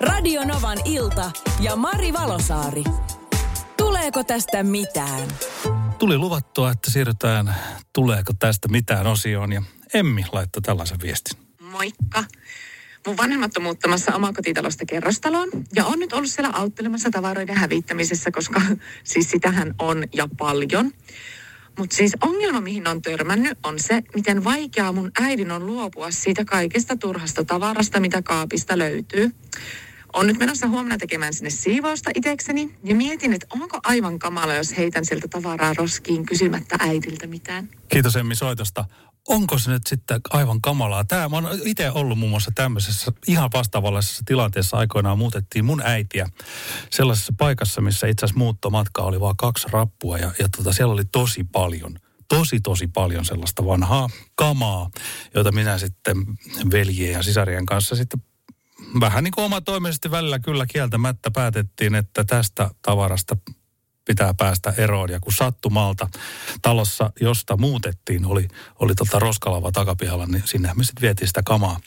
Radio Novan ilta ja Mari Valosaari. Tuleeko tästä mitään? Tuli luvattua, että siirrytään Tuleeko tästä mitään osioon ja Emmi laittoi tällaisen viestin. Moikka. Mun vanhemmat on muuttamassa omakotitalosta kerrostaloon ja on nyt ollut siellä auttelemassa tavaroiden hävittämisessä, koska siis sitähän on ja paljon. Mutta siis ongelma, mihin on törmännyt, on se, miten vaikeaa mun äidin on luopua siitä kaikesta turhasta tavarasta, mitä kaapista löytyy. On nyt menossa huomenna tekemään sinne siivousta itekseni ja mietin, että onko aivan kamala, jos heitän sieltä tavaraa roskiin kysymättä äidiltä mitään. Kiitos Emmi soitosta. Onko se nyt sitten aivan kamalaa? Tämä, mä oon itse ollut muun muassa tämmöisessä ihan vastaavallisessa tilanteessa aikoinaan muutettiin mun äitiä sellaisessa paikassa, missä itse asiassa muuttomatka oli vain kaksi rappua ja, ja tota, siellä oli tosi paljon tosi, tosi paljon sellaista vanhaa kamaa, jota minä sitten veljien ja sisarien kanssa sitten vähän niin kuin omatoimisesti välillä kyllä kieltämättä päätettiin, että tästä tavarasta pitää päästä eroon. Ja kun sattumalta talossa, josta muutettiin, oli, oli tota roskalava takapihalla, niin sinne me sitten vietiin sitä kamaa.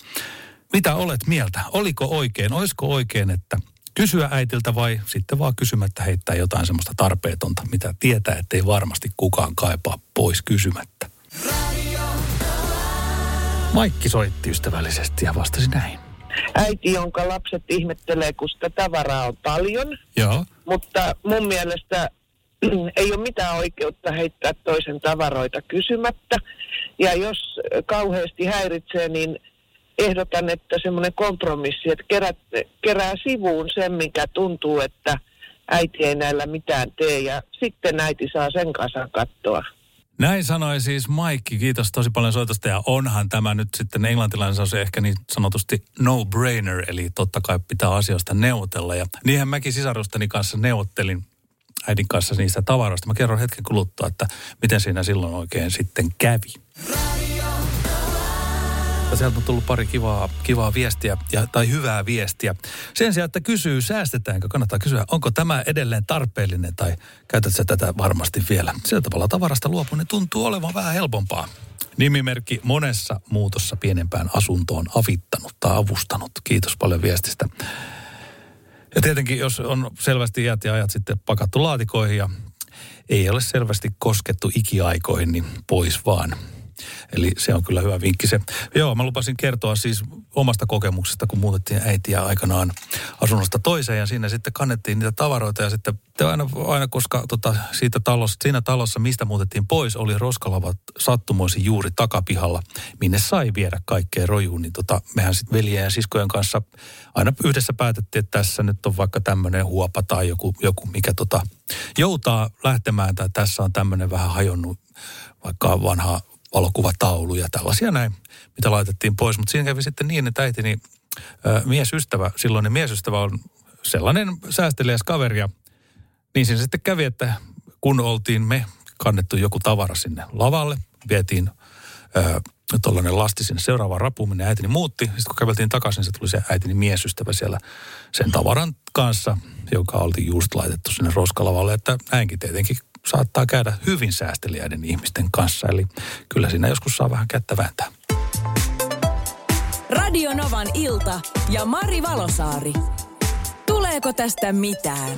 Mitä olet mieltä? Oliko oikein? Olisiko oikein, että kysyä äitiltä vai sitten vaan kysymättä heittää jotain semmoista tarpeetonta, mitä tietää, ettei varmasti kukaan kaipaa pois kysymättä. Maikki soitti ystävällisesti ja vastasi näin äiti, jonka lapset ihmettelee, kun sitä tavaraa on paljon. Joo. Mutta mun mielestä ei ole mitään oikeutta heittää toisen tavaroita kysymättä. Ja jos kauheasti häiritsee, niin ehdotan, että semmoinen kompromissi, että kerät, kerää sivuun sen, mikä tuntuu, että äiti ei näillä mitään tee ja sitten äiti saa sen kanssa katsoa. Näin sanoi siis Maikki. Kiitos tosi paljon soitosta. Ja onhan tämä nyt sitten englantilainen se ehkä niin sanotusti no-brainer, eli totta kai pitää asioista neuvotella. Ja niinhän mäkin sisarusteni kanssa neuvottelin äidin kanssa niistä tavaroista. Mä kerron hetken kuluttua, että miten siinä silloin oikein sitten kävi. Ja sieltä on tullut pari kivaa, kivaa viestiä ja, tai hyvää viestiä. Sen sijaan, että kysyy, säästetäänkö, kannattaa kysyä, onko tämä edelleen tarpeellinen tai käytätkö tätä varmasti vielä. Sillä tavalla tavarasta luopuminen tuntuu olevan vähän helpompaa. Nimimerkki monessa muutossa pienempään asuntoon avittanut tai avustanut. Kiitos paljon viestistä. Ja tietenkin, jos on selvästi iät ja ajat sitten pakattu laatikoihin ja ei ole selvästi koskettu ikiaikoihin, niin pois vaan. Eli se on kyllä hyvä vinkki se. Joo, mä lupasin kertoa siis omasta kokemuksesta, kun muutettiin äitiä aikanaan asunnosta toiseen ja siinä sitten kannettiin niitä tavaroita ja sitten aina, aina koska tota, siitä talossa, siinä talossa, mistä muutettiin pois, oli roskalavat sattumoisin juuri takapihalla, minne sai viedä kaikkea rojuun, niin tota, mehän sitten veljen ja siskojen kanssa aina yhdessä päätettiin, että tässä nyt on vaikka tämmöinen huopa tai joku, joku mikä tota, joutaa lähtemään tai tässä on tämmöinen vähän hajonnut vaikka vanha valokuvataulu ja tällaisia näin, mitä laitettiin pois. Mutta siinä kävi sitten niin, että äitini ää, miesystävä, silloinen miesystävä on sellainen säästeliäs kaveri ja niin siinä sitten kävi, että kun oltiin me kannettu joku tavara sinne lavalle, vietiin tuollainen lasti sinne seuraavaan rapuun, minne äitini muutti. Sitten kun käveltiin takaisin, se tuli se äitini miesystävä siellä sen tavaran kanssa, joka oli just laitettu sinne roskalavalle. Että näinkin tietenkin saattaa käydä hyvin säästeliäiden ihmisten kanssa. Eli kyllä siinä joskus saa vähän kättä vääntää. Radio Novan ilta ja Mari Valosaari. Tuleeko tästä mitään?